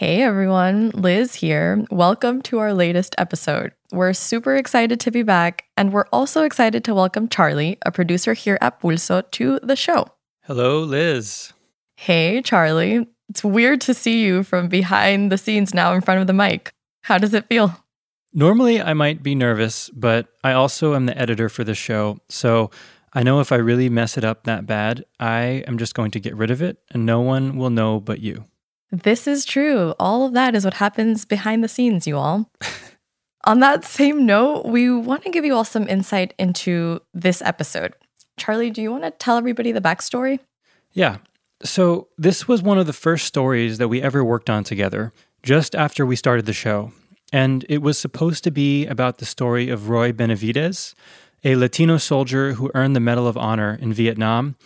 Hey everyone, Liz here. Welcome to our latest episode. We're super excited to be back, and we're also excited to welcome Charlie, a producer here at Pulso, to the show. Hello, Liz. Hey, Charlie. It's weird to see you from behind the scenes now in front of the mic. How does it feel? Normally, I might be nervous, but I also am the editor for the show. So I know if I really mess it up that bad, I am just going to get rid of it and no one will know but you. This is true. All of that is what happens behind the scenes, you all. On that same note, we want to give you all some insight into this episode. Charlie, do you want to tell everybody the backstory? Yeah. So, this was one of the first stories that we ever worked on together, just after we started the show. And it was supposed to be about the story of Roy Benavidez, a Latino soldier who earned the Medal of Honor in Vietnam,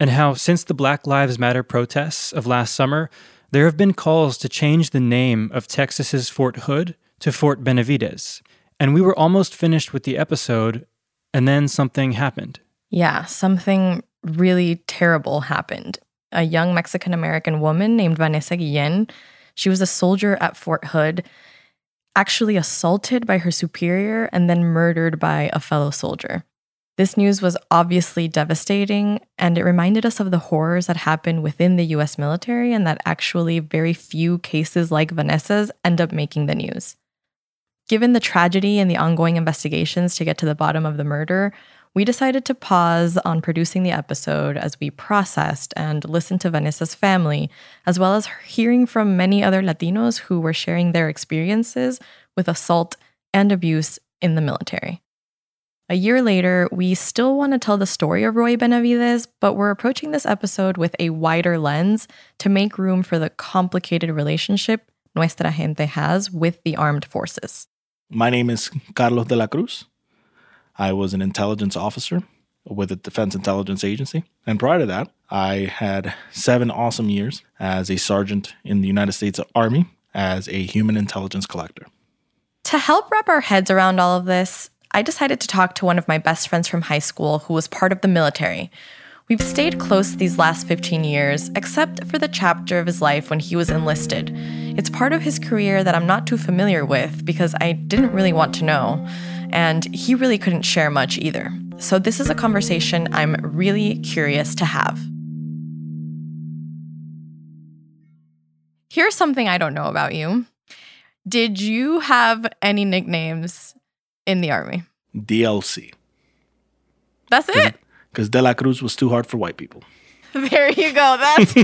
and how since the Black Lives Matter protests of last summer, there have been calls to change the name of Texas's Fort Hood to Fort Benavidez, And we were almost finished with the episode, and then something happened. Yeah, something really terrible happened. A young Mexican American woman named Vanessa Guillen, she was a soldier at Fort Hood, actually assaulted by her superior and then murdered by a fellow soldier. This news was obviously devastating, and it reminded us of the horrors that happen within the US military and that actually very few cases like Vanessa's end up making the news. Given the tragedy and the ongoing investigations to get to the bottom of the murder, we decided to pause on producing the episode as we processed and listened to Vanessa's family, as well as hearing from many other Latinos who were sharing their experiences with assault and abuse in the military. A year later, we still want to tell the story of Roy Benavidez, but we're approaching this episode with a wider lens to make room for the complicated relationship Nuestra Gente has with the armed forces. My name is Carlos de la Cruz. I was an intelligence officer with the Defense Intelligence Agency. And prior to that, I had seven awesome years as a sergeant in the United States Army as a human intelligence collector. To help wrap our heads around all of this, I decided to talk to one of my best friends from high school who was part of the military. We've stayed close these last 15 years, except for the chapter of his life when he was enlisted. It's part of his career that I'm not too familiar with because I didn't really want to know, and he really couldn't share much either. So, this is a conversation I'm really curious to have. Here's something I don't know about you. Did you have any nicknames in the army? DLC. That's it. Because De La Cruz was too hard for white people. There you go. That's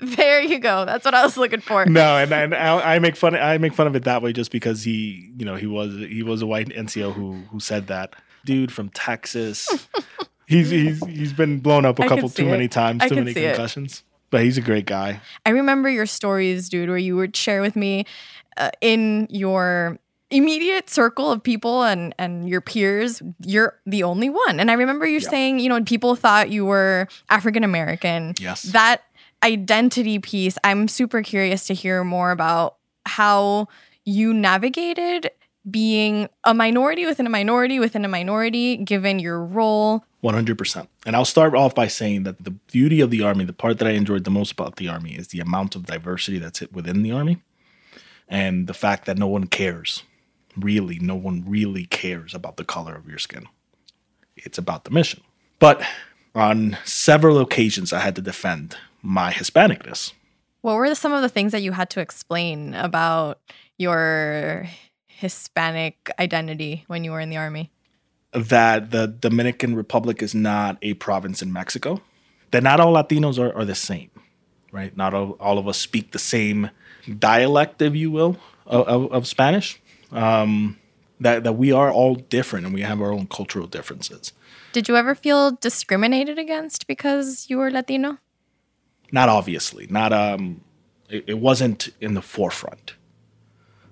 there you go. That's what I was looking for. No, and, and I, I make fun. I make fun of it that way just because he, you know, he was he was a white NCO who who said that. Dude from Texas. he's he's he's been blown up a I couple can see too many times, I too many see it. concussions. But he's a great guy. I remember your stories, dude, where you would share with me uh, in your immediate circle of people and and your peers you're the only one and i remember you Yeah. saying you know people thought you were african american Yes. that identity piece i'm super curious to hear more about how you navigated being a minority within a minority within a minority given your role 100%. And I'll start off by saying that the beauty of the Army, the part that I enjoyed the most about the Army, is the amount of diversity that's within the Army and the fact that no one cares. Really, no one really cares about the color of your skin. It's about the mission. But on several occasions, I had to defend my Hispanicness. What were some of the things that you had to explain about your Hispanic identity when you were in the army? that the Dominican Republic is not a province in Mexico, that not all Latinos are, are the same, right? Not all, all of us speak the same dialect, if you will, of, of, of Spanish. Um, that, that we are all different and we have our own cultural differences. Did you ever feel discriminated against because you were Latino? Not obviously, not um, it, it wasn't in the forefront.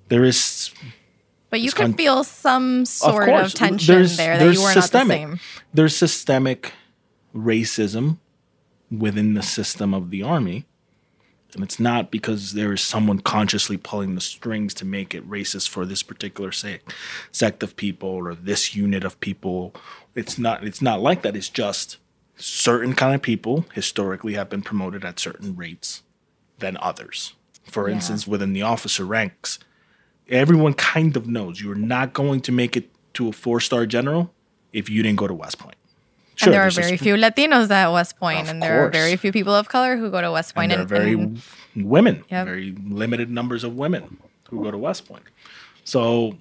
There is But you could kind- feel some sort of, course, tension there's- there that you were systemic. not the same. there's systemic racism within the system of the army. And it's not because there is someone consciously pulling the strings to make it racist for this particular sect, sect of people or this unit of people. It's not it's not like that. It's just certain kind of people historically have been promoted at certain rates than others. For Yeah. instance, within the officer ranks, everyone kind of knows you're not going to make it to a four star general if you didn't go to West Point. Sure, and there are very few Latinos at West and there are very few people of color who go to West Point. and there are very and- women, Yep. very limited numbers of women who go to West Point. So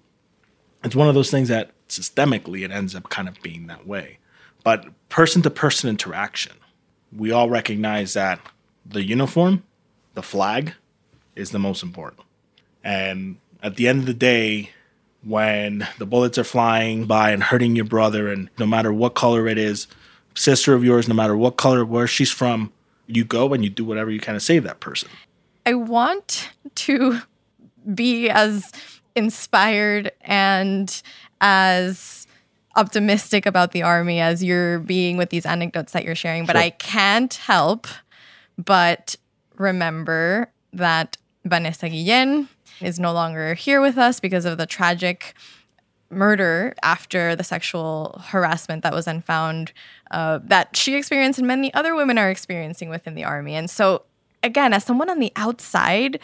it's one of those things that systemically it ends up kind of being that way. But person to person interaction, we all recognize that the uniform, the flag, is the most important. And at the end of the day, when the bullets are flying by and hurting your brother, and no matter what color it is, sister of yours, no matter what color, where she's from, you go and you do whatever you can to save that person. I want to be as inspired and as optimistic about the army as you're being with these anecdotes that you're sharing, but Sure. I can't help but remember that Vanessa Guillen is no longer here with us because of the tragic murder after the sexual harassment that was then found uh, that she experienced and many other women are experiencing within the army. And so, again, as someone on the outside,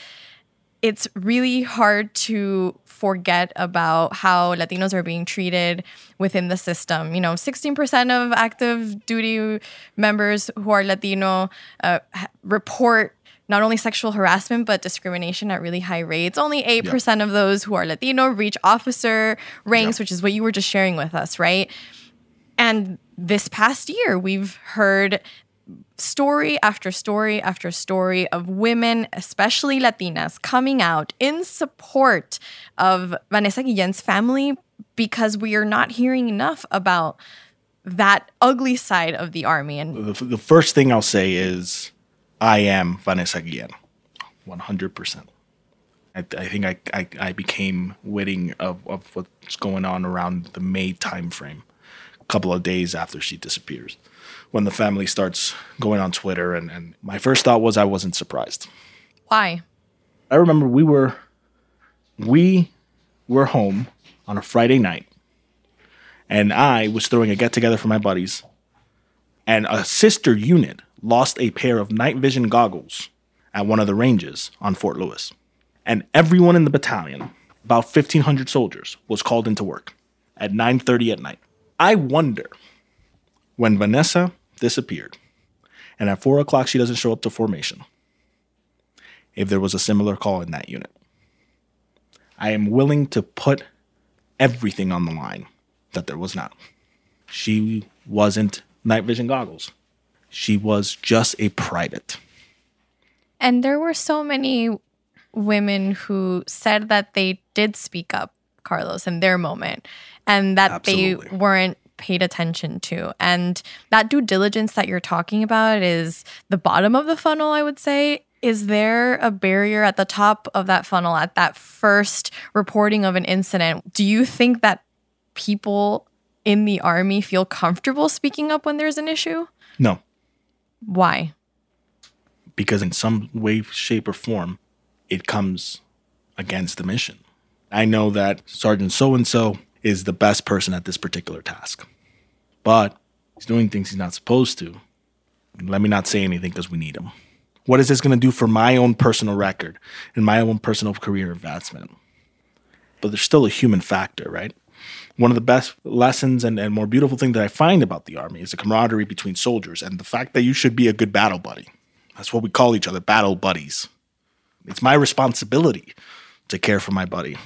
it's really hard to forget about how Latinos are being treated within the system. You know, 16% of active duty members who are Latino uh, report not only sexual harassment but discrimination at really high rates. Only 8% of those who are Latino reach officer ranks, Yeah. which is what you were just sharing with us, right? And this past year, we've heard story after story after story of women, especially Latinas, coming out in support of Vanessa Guillen's family because we are not hearing enough about that ugly side of the army. And The, the first thing I'll say is, I am Vanessa Guillen, 100%. I, I think I, I, I became witting of, of what's going on around the May timeframe, a couple of days after she disappears, when the family starts going on Twitter. And, and my first thought was I wasn't surprised. why? I remember we were we were home on a Friday night, and I was throwing a get together for my buddies, and a sister unit lost a pair of night vision goggles at one of the ranges on Fort Lewis, and everyone in the battalion, about fifteen hundred soldiers, was called into work at nine thirty at night. I wonder when Vanessa disappeared, and at four o'clock she doesn't show up to formation if there was a similar call in that unit. I am willing to put everything on the line that there was not. She wasn't night vision goggles. She was just a private. And there were so many women who said that they did speak up, Carlos, in their moment, and that Absolutely. they weren't paid attention to. And that due diligence that you're talking about is the bottom of the funnel, I would say. Is there a barrier at the top of that funnel at that first reporting of an incident? Do you think that people in the army feel comfortable speaking up when there's an issue? No, Why? because in some way, shape, or form, it comes against the mission. I know that Sergeant so and so is the best person at this particular task, but he's doing things he's not supposed to. Let me not say anything because we need him. What is this going to do for my own personal record and my own personal career advancement? But there's still a human factor, right? One of the best lessons and, and more beautiful thing that I find about the Army is the camaraderie between soldiers and the fact that you should be a good battle buddy. That's what we call each other, battle buddies. It's my responsibility to care for my buddy.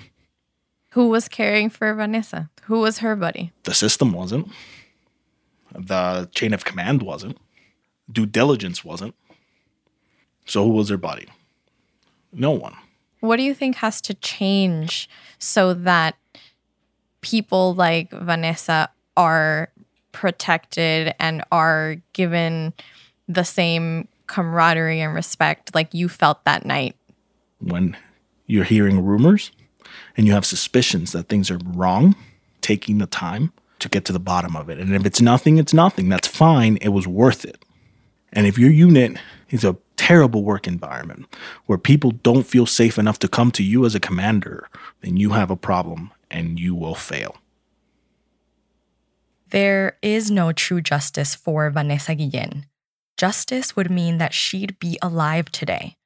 Who was caring for Vanessa? Who was her buddy? The system wasn't. The chain of command wasn't. Due diligence wasn't. So who was her buddy? No one. What do you think has to change so that people like Vanessa are protected and are given the same camaraderie and respect like you felt that night? When you're hearing rumors and you have suspicions that things are wrong, taking the time to get to the bottom of it. And if it's nothing, it's nothing. That's fine. It was worth it. And if your unit is a terrible work environment where people don't feel safe enough to come to you as a commander, then you have a problem and you will fail. There is no true justice for Vanessa Guillen. Justice would mean that she'd be alive today.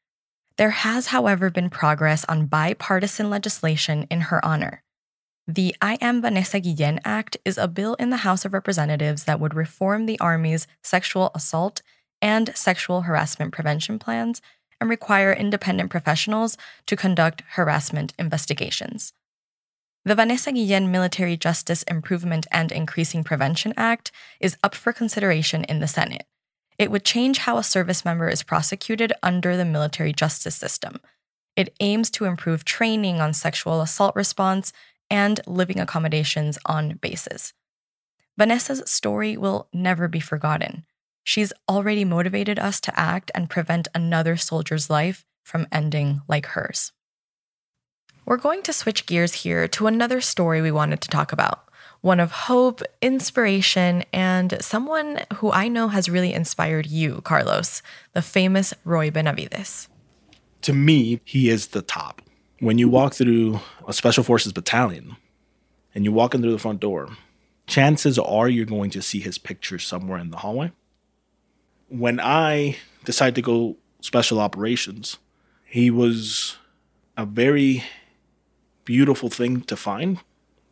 There has, however, been progress on bipartisan legislation in her honor. The I Am Vanessa Guillen Act is a bill in the House of Representatives that would reform the Army's sexual assault and sexual harassment prevention plans and require independent professionals to conduct harassment investigations. The Vanessa Guillen Military Justice Improvement and Increasing Prevention Act is up for consideration in the Senate. It would change how a service member is prosecuted under the military justice system. It aims to improve training on sexual assault response and living accommodations on bases. Vanessa's story will never be forgotten. She's already motivated us to act and prevent another soldier's life from ending like hers. We're going to switch gears here to another story we wanted to talk about one of hope, inspiration, and someone who I know has really inspired you, Carlos, the famous Roy Benavidez. To me, he is the top. When you walk through a special forces battalion and you walk in through the front door, chances are you're going to see his picture somewhere in the hallway. When I decided to go special operations, he was a very beautiful thing to find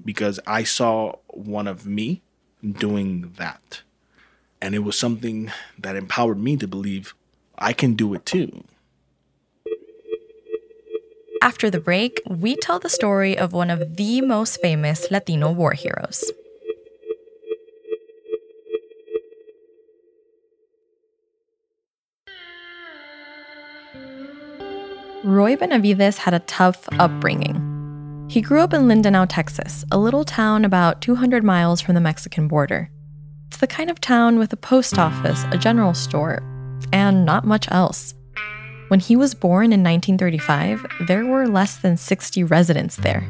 because I saw one of me doing that. And it was something that empowered me to believe I can do it too. After the break, we tell the story of one of the most famous Latino war heroes. Roy Benavidez had a tough upbringing. He grew up in Lindenau, Texas, a little town about 200 miles from the Mexican border. It's the kind of town with a post office, a general store, and not much else. When he was born in 1935, there were less than 60 residents there.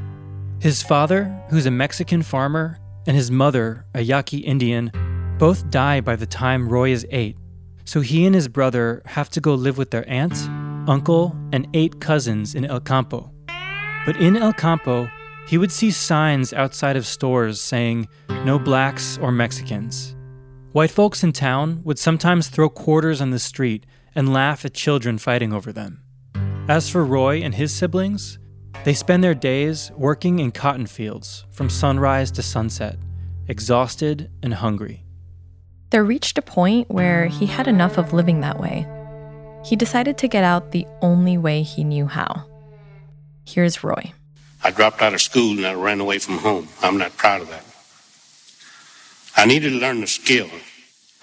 His father, who's a Mexican farmer, and his mother, a Yaqui Indian, both die by the time Roy is eight. So he and his brother have to go live with their aunt, uncle, and eight cousins in El Campo. But in El Campo, he would see signs outside of stores saying, no blacks or Mexicans. White folks in town would sometimes throw quarters on the street and laugh at children fighting over them. As for Roy and his siblings, they spend their days working in cotton fields from sunrise to sunset, exhausted and hungry. There reached a point where he had enough of living that way. He decided to get out the only way he knew how. Here's Roy. I dropped out of school and I ran away from home. I'm not proud of that. I needed to learn the skill.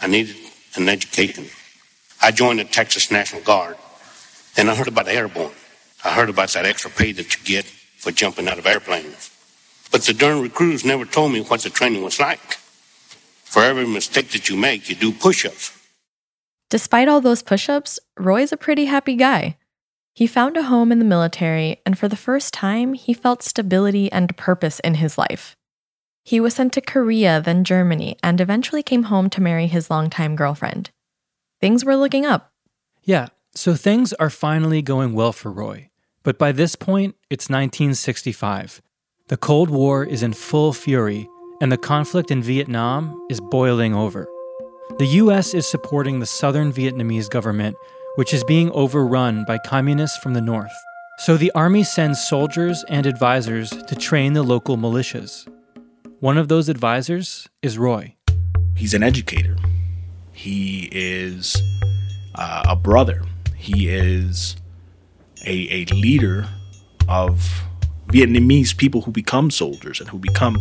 I needed an education. I joined the Texas National Guard. Then I heard about airborne. I heard about that extra pay that you get for jumping out of airplanes. But the darn recruiters never told me what the training was like. For every mistake that you make, you do push ups. Despite all those push ups, Roy's a pretty happy guy. He found a home in the military, and for the first time, he felt stability and purpose in his life. He was sent to Korea, then Germany, and eventually came home to marry his longtime girlfriend. Things were looking up. Yeah, so things are finally going well for Roy. But by this point, it's 1965. The Cold War is in full fury, and the conflict in Vietnam is boiling over. The US is supporting the southern Vietnamese government which is being overrun by communists from the north. So the army sends soldiers and advisors to train the local militias. One of those advisors is Roy. He's an educator. He is uh, a brother. He is a, a leader of Vietnamese people who become soldiers and who become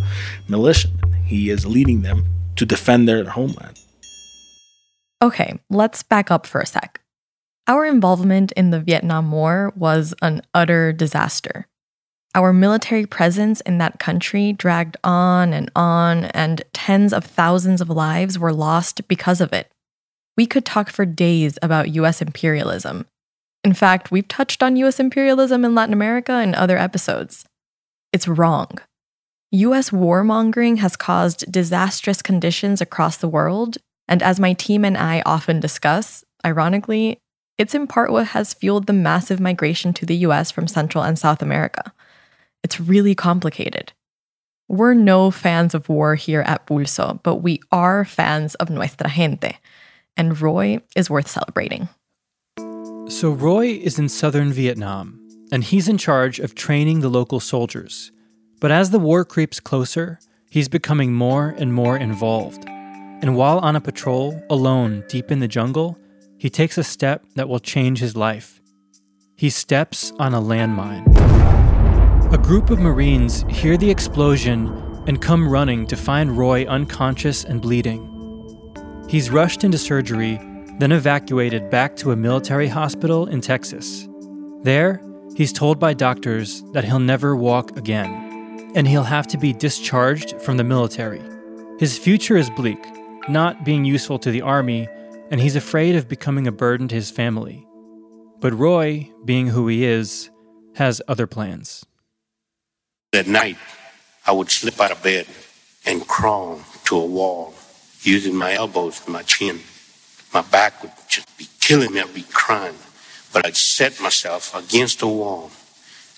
militiamen. He is leading them to defend their homeland. Okay, let's back up for a sec. Our involvement in the Vietnam War was an utter disaster. Our military presence in that country dragged on and on, and tens of thousands of lives were lost because of it. We could talk for days about US imperialism. In fact, we've touched on US imperialism in Latin America in other episodes. It's wrong. US warmongering has caused disastrous conditions across the world, and as my team and I often discuss, ironically, it's in part what has fueled the massive migration to the US from Central and South America. It's really complicated. We're no fans of war here at Pulso, but we are fans of Nuestra Gente, and Roy is worth celebrating. So, Roy is in southern Vietnam, and he's in charge of training the local soldiers. But as the war creeps closer, he's becoming more and more involved. And while on a patrol, alone deep in the jungle, he takes a step that will change his life. He steps on a landmine. A group of Marines hear the explosion and come running to find Roy unconscious and bleeding. He's rushed into surgery then evacuated back to a military hospital in Texas. There, he's told by doctors that he'll never walk again, and he'll have to be discharged from the military. His future is bleak, not being useful to the army, and he's afraid of becoming a burden to his family. But Roy, being who he is, has other plans. At night, I would slip out of bed and crawl to a wall using my elbows and my chin. My back would just be killing me. I'd be crying. But I'd set myself against a wall.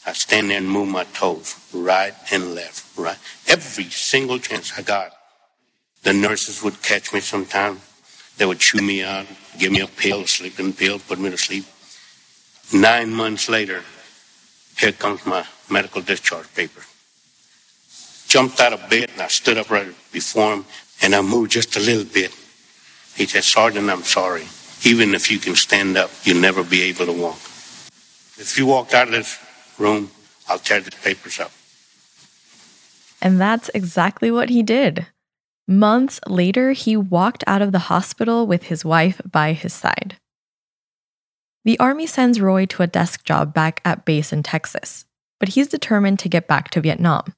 I'd stand there and move my toes, right and left, right. Every single chance I got. The nurses would catch me sometime. They would chew me out, give me a pill, sleeping pill, put me to sleep. Nine months later, here comes my medical discharge paper. Jumped out of bed and I stood up right before him and I moved just a little bit. He said, Sergeant, I'm sorry. Even if you can stand up, you'll never be able to walk. If you walked out of this room, I'll tear the papers up. And that's exactly what he did. Months later, he walked out of the hospital with his wife by his side. The Army sends Roy to a desk job back at base in Texas, but he's determined to get back to Vietnam.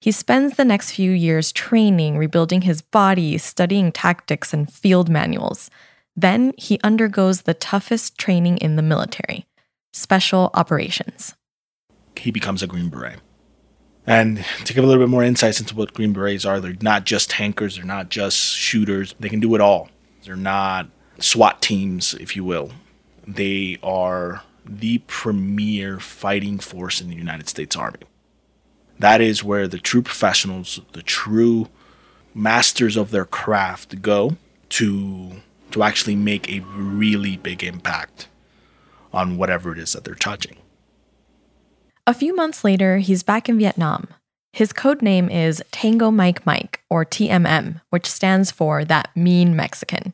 He spends the next few years training, rebuilding his body, studying tactics and field manuals. Then he undergoes the toughest training in the military special operations. He becomes a Green Beret. And to give a little bit more insights into what Green Berets are, they're not just tankers, they're not just shooters, they can do it all. They're not SWAT teams, if you will. They are the premier fighting force in the United States Army. That is where the true professionals, the true masters of their craft go to to actually make a really big impact on whatever it is that they're touching. A few months later, he's back in Vietnam. His code name is Tango Mike Mike, or TMM, which stands for That Mean Mexican.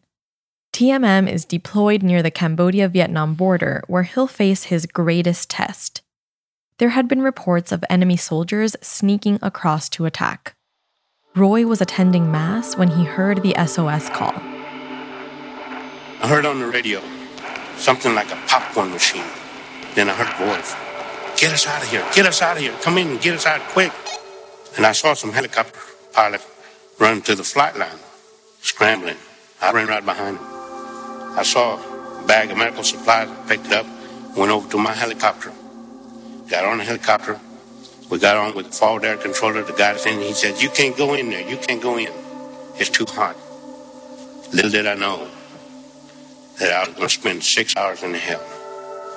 TMM is deployed near the Cambodia Vietnam border, where he'll face his greatest test there had been reports of enemy soldiers sneaking across to attack. Roy was attending Mass when he heard the SOS call. I heard on the radio something like a popcorn machine. Then I heard a voice Get us out of here! Get us out of here! Come in and get us out quick! And I saw some helicopter pilots run to the flight line, scrambling. I ran right behind them. I saw a bag of medical supplies, picked it up, went over to my helicopter got on the helicopter. We got on with the forward air controller, the guy that's in, he said, You can't go in there. You can't go in. It's too hot. Little did I know that I was going to spend six hours in the hell.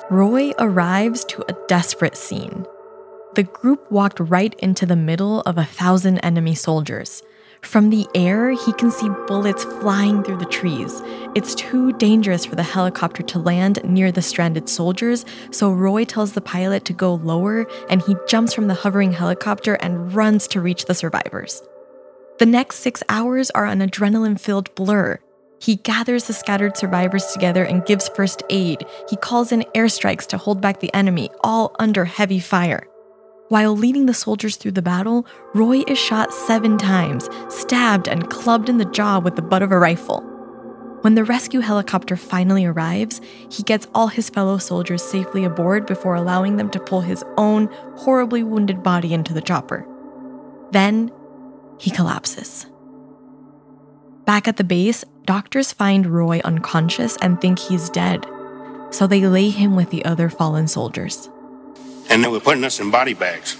Roy arrives to a desperate scene. The group walked right into the middle of a thousand enemy soldiers. From the air, he can see bullets flying through the trees. It's too dangerous for the helicopter to land near the stranded soldiers, so Roy tells the pilot to go lower and he jumps from the hovering helicopter and runs to reach the survivors. The next six hours are an adrenaline filled blur. He gathers the scattered survivors together and gives first aid. He calls in airstrikes to hold back the enemy, all under heavy fire. While leading the soldiers through the battle, Roy is shot seven times, stabbed, and clubbed in the jaw with the butt of a rifle. When the rescue helicopter finally arrives, he gets all his fellow soldiers safely aboard before allowing them to pull his own horribly wounded body into the chopper. Then, he collapses. Back at the base, doctors find Roy unconscious and think he's dead, so they lay him with the other fallen soldiers and they were putting us in body bags.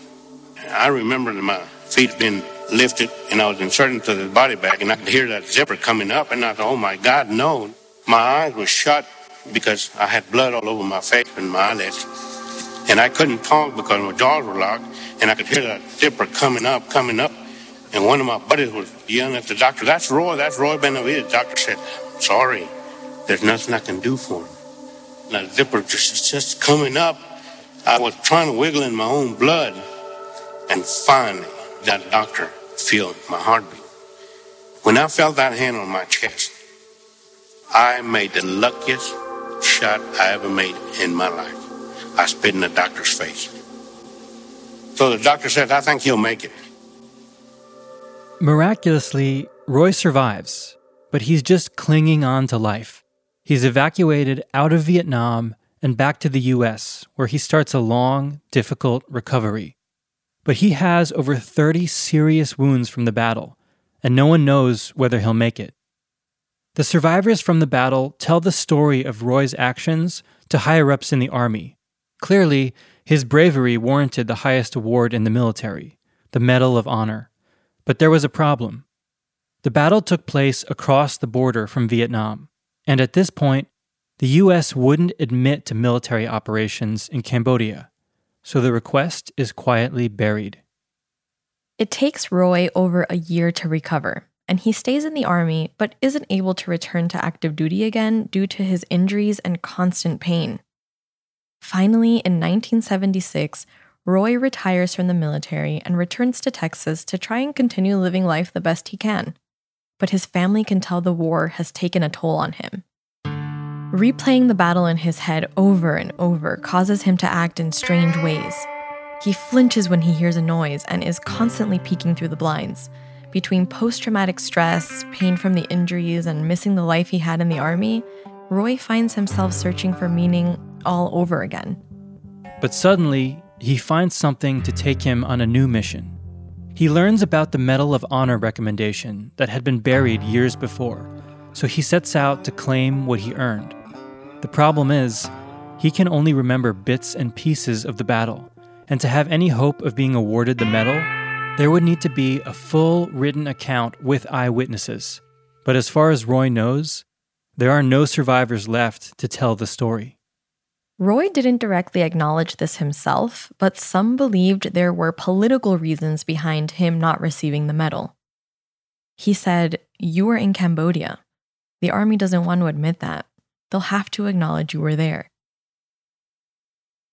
I remember my feet been lifted and I was inserted into the body bag and I could hear that zipper coming up and I thought, oh my God, no. My eyes were shut because I had blood all over my face and my eyelids. And I couldn't talk because my jaws were locked and I could hear that zipper coming up, coming up. And one of my buddies was yelling at the doctor, that's Roy, that's Roy Benavidez. The doctor said, sorry, there's nothing I can do for him. Now, the zipper just, just coming up. I was trying to wiggle in my own blood. And finally, that doctor felt my heartbeat. When I felt that hand on my chest, I made the luckiest shot I ever made in my life. I spit in the doctor's face. So the doctor said, I think he'll make it. Miraculously, Roy survives, but he's just clinging on to life. He's evacuated out of Vietnam and back to the US, where he starts a long, difficult recovery. But he has over 30 serious wounds from the battle, and no one knows whether he'll make it. The survivors from the battle tell the story of Roy's actions to higher ups in the army. Clearly, his bravery warranted the highest award in the military, the Medal of Honor. But there was a problem. The battle took place across the border from Vietnam, and at this point, the US wouldn't admit to military operations in Cambodia, so the request is quietly buried. It takes Roy over a year to recover, and he stays in the army but isn't able to return to active duty again due to his injuries and constant pain. Finally, in 1976, Roy retires from the military and returns to Texas to try and continue living life the best he can. But his family can tell the war has taken a toll on him. Replaying the battle in his head over and over causes him to act in strange ways. He flinches when he hears a noise and is constantly peeking through the blinds. Between post traumatic stress, pain from the injuries, and missing the life he had in the army, Roy finds himself searching for meaning all over again. But suddenly, he finds something to take him on a new mission. He learns about the Medal of Honor recommendation that had been buried years before, so he sets out to claim what he earned. The problem is, he can only remember bits and pieces of the battle, and to have any hope of being awarded the medal, there would need to be a full written account with eyewitnesses. But as far as Roy knows, there are no survivors left to tell the story. Roy didn't directly acknowledge this himself, but some believed there were political reasons behind him not receiving the medal. He said, You were in Cambodia. The army doesn't want to admit that. They'll have to acknowledge you were there.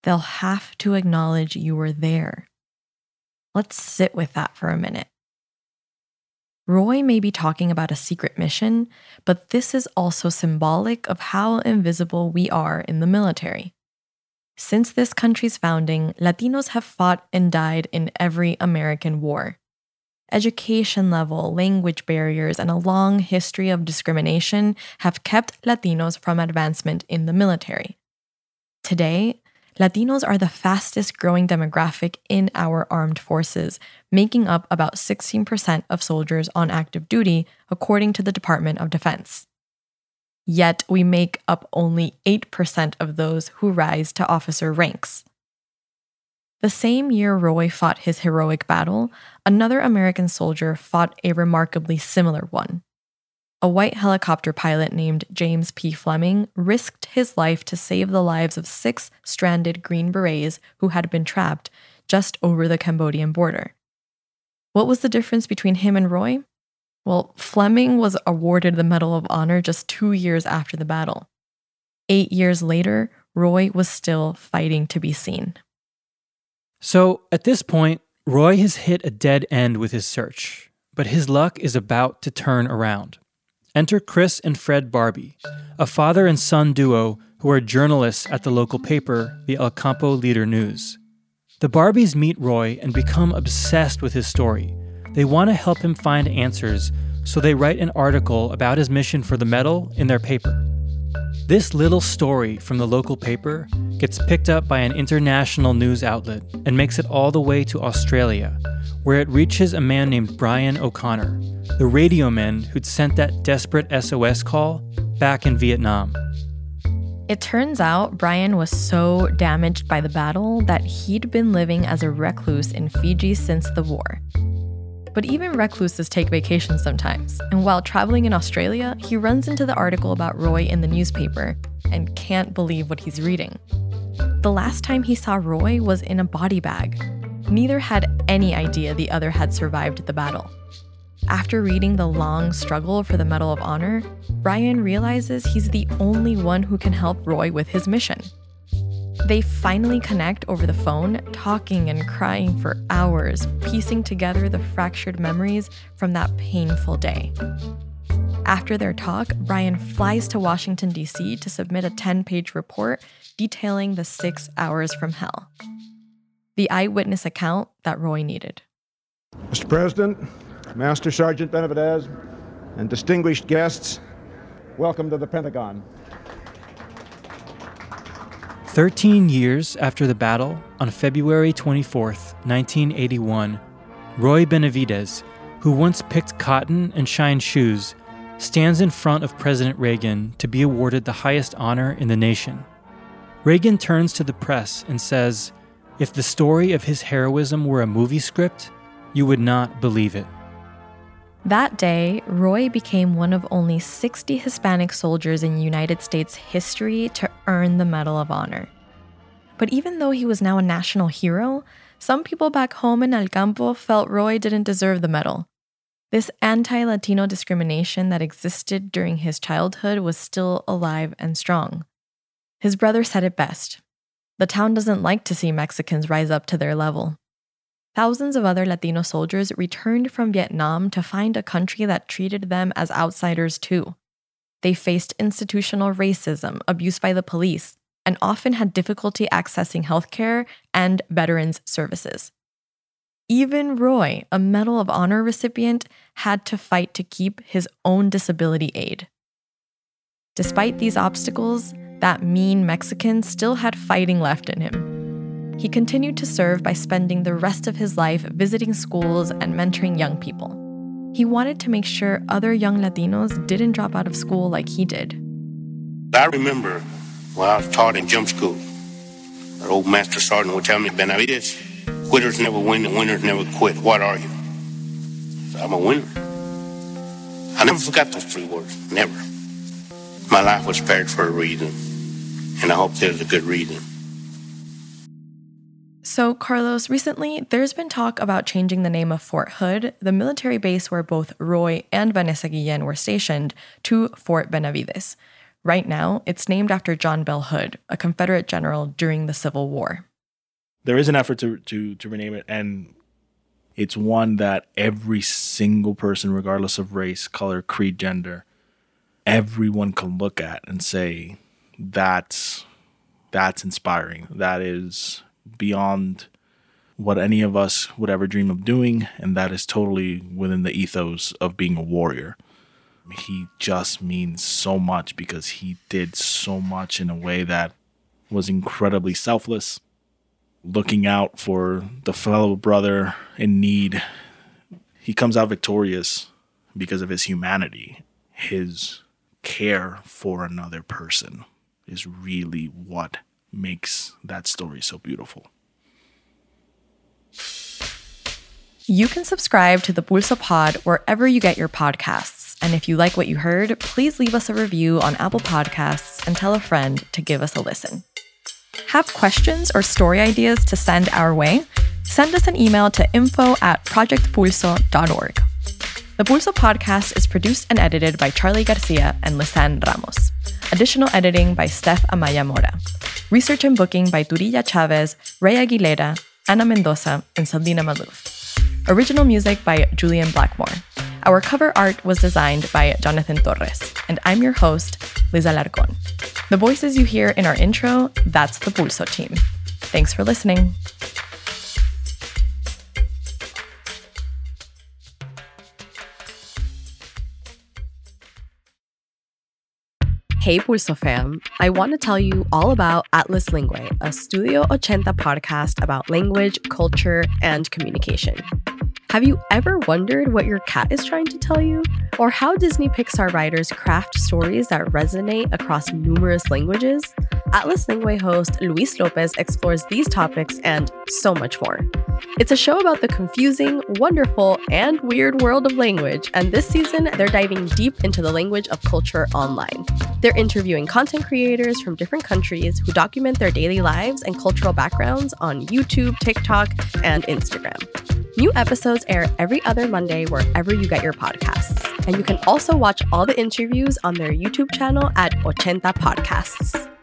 They'll have to acknowledge you were there. Let's sit with that for a minute. Roy may be talking about a secret mission, but this is also symbolic of how invisible we are in the military. Since this country's founding, Latinos have fought and died in every American war. Education level, language barriers, and a long history of discrimination have kept Latinos from advancement in the military. Today, Latinos are the fastest growing demographic in our armed forces, making up about 16% of soldiers on active duty, according to the Department of Defense. Yet we make up only 8% of those who rise to officer ranks. The same year Roy fought his heroic battle, another American soldier fought a remarkably similar one. A white helicopter pilot named James P. Fleming risked his life to save the lives of six stranded Green Berets who had been trapped just over the Cambodian border. What was the difference between him and Roy? Well, Fleming was awarded the Medal of Honor just two years after the battle. Eight years later, Roy was still fighting to be seen. So at this point, Roy has hit a dead end with his search, but his luck is about to turn around. Enter Chris and Fred Barbee, a father and son duo who are journalists at the local paper, the El Campo Leader News. The Barbees meet Roy and become obsessed with his story. They want to help him find answers, so they write an article about his mission for the medal in their paper. This little story from the local paper gets picked up by an international news outlet and makes it all the way to Australia, where it reaches a man named Brian O'Connor, the radio man who'd sent that desperate SOS call back in Vietnam. It turns out Brian was so damaged by the battle that he'd been living as a recluse in Fiji since the war. But even recluses take vacations sometimes, and while traveling in Australia, he runs into the article about Roy in the newspaper and can't believe what he's reading. The last time he saw Roy was in a body bag. Neither had any idea the other had survived the battle. After reading The Long Struggle for the Medal of Honor, Brian realizes he's the only one who can help Roy with his mission. They finally connect over the phone, talking and crying for hours, piecing together the fractured memories from that painful day. After their talk, Brian flies to Washington, D.C. to submit a 10 page report detailing the six hours from hell. The eyewitness account that Roy needed. Mr. President, Master Sergeant Benavidez, and distinguished guests, welcome to the Pentagon. 13 years after the battle, on February 24, 1981, Roy Benavidez, who once picked cotton and shined shoes, stands in front of President Reagan to be awarded the highest honor in the nation. Reagan turns to the press and says, If the story of his heroism were a movie script, you would not believe it. That day, Roy became one of only 60 Hispanic soldiers in United States history to earn the Medal of Honor. But even though he was now a national hero, some people back home in El Campo felt Roy didn't deserve the medal. This anti Latino discrimination that existed during his childhood was still alive and strong. His brother said it best the town doesn't like to see Mexicans rise up to their level. Thousands of other Latino soldiers returned from Vietnam to find a country that treated them as outsiders too. They faced institutional racism, abuse by the police, and often had difficulty accessing healthcare and veterans services. Even Roy, a Medal of Honor recipient, had to fight to keep his own disability aid. Despite these obstacles, that mean Mexican still had fighting left in him. He continued to serve by spending the rest of his life visiting schools and mentoring young people. He wanted to make sure other young Latinos didn't drop out of school like he did. I remember when I was taught in jump school, our old master sergeant would tell me, Benavidez, quitters never win and winners never quit. What are you? I'm a winner. I never forgot those three words. Never. My life was spared for a reason, and I hope there's a good reason. So, Carlos, recently there's been talk about changing the name of Fort Hood, the military base where both Roy and Vanessa Guillen were stationed, to Fort Benavidez. Right now, it's named after John Bell Hood, a Confederate general during the Civil War. There is an effort to, to, to rename it, and it's one that every single person, regardless of race, color, creed, gender, everyone can look at and say, that's that's inspiring. That is beyond what any of us would ever dream of doing, and that is totally within the ethos of being a warrior. He just means so much because he did so much in a way that was incredibly selfless, looking out for the fellow brother in need. He comes out victorious because of his humanity. His care for another person is really what makes that story so beautiful. You can subscribe to the Pulso Pod wherever you get your podcasts. And if you like what you heard, please leave us a review on Apple Podcasts and tell a friend to give us a listen. Have questions or story ideas to send our way? Send us an email to info at projectpulso.org. The Pulso podcast is produced and edited by Charlie Garcia and Lisan Ramos. Additional editing by Steph Amaya Mora. Research and booking by Turilla Chavez, Ray Aguilera, Ana Mendoza, and Saldina Maluf. Original music by Julian Blackmore. Our cover art was designed by Jonathan Torres, and I'm your host, Liz Alarcon. The voices you hear in our intro, that's the Pulso team. Thanks for listening. Hey Pulso fam, I want to tell you all about Atlas Lingue, a Studio 80 podcast about language, culture, and communication. Have you ever wondered what your cat is trying to tell you? Or how Disney Pixar writers craft stories that resonate across numerous languages? Atlas Lingue host Luis Lopez explores these topics and so much more. It's a show about the confusing, wonderful, and weird world of language, and this season they're diving deep into the language of culture online. They're interviewing content creators from different countries who document their daily lives and cultural backgrounds on YouTube, TikTok, and Instagram. New episodes air every other Monday wherever you get your podcasts. And you can also watch all the interviews on their YouTube channel at Ochenta Podcasts.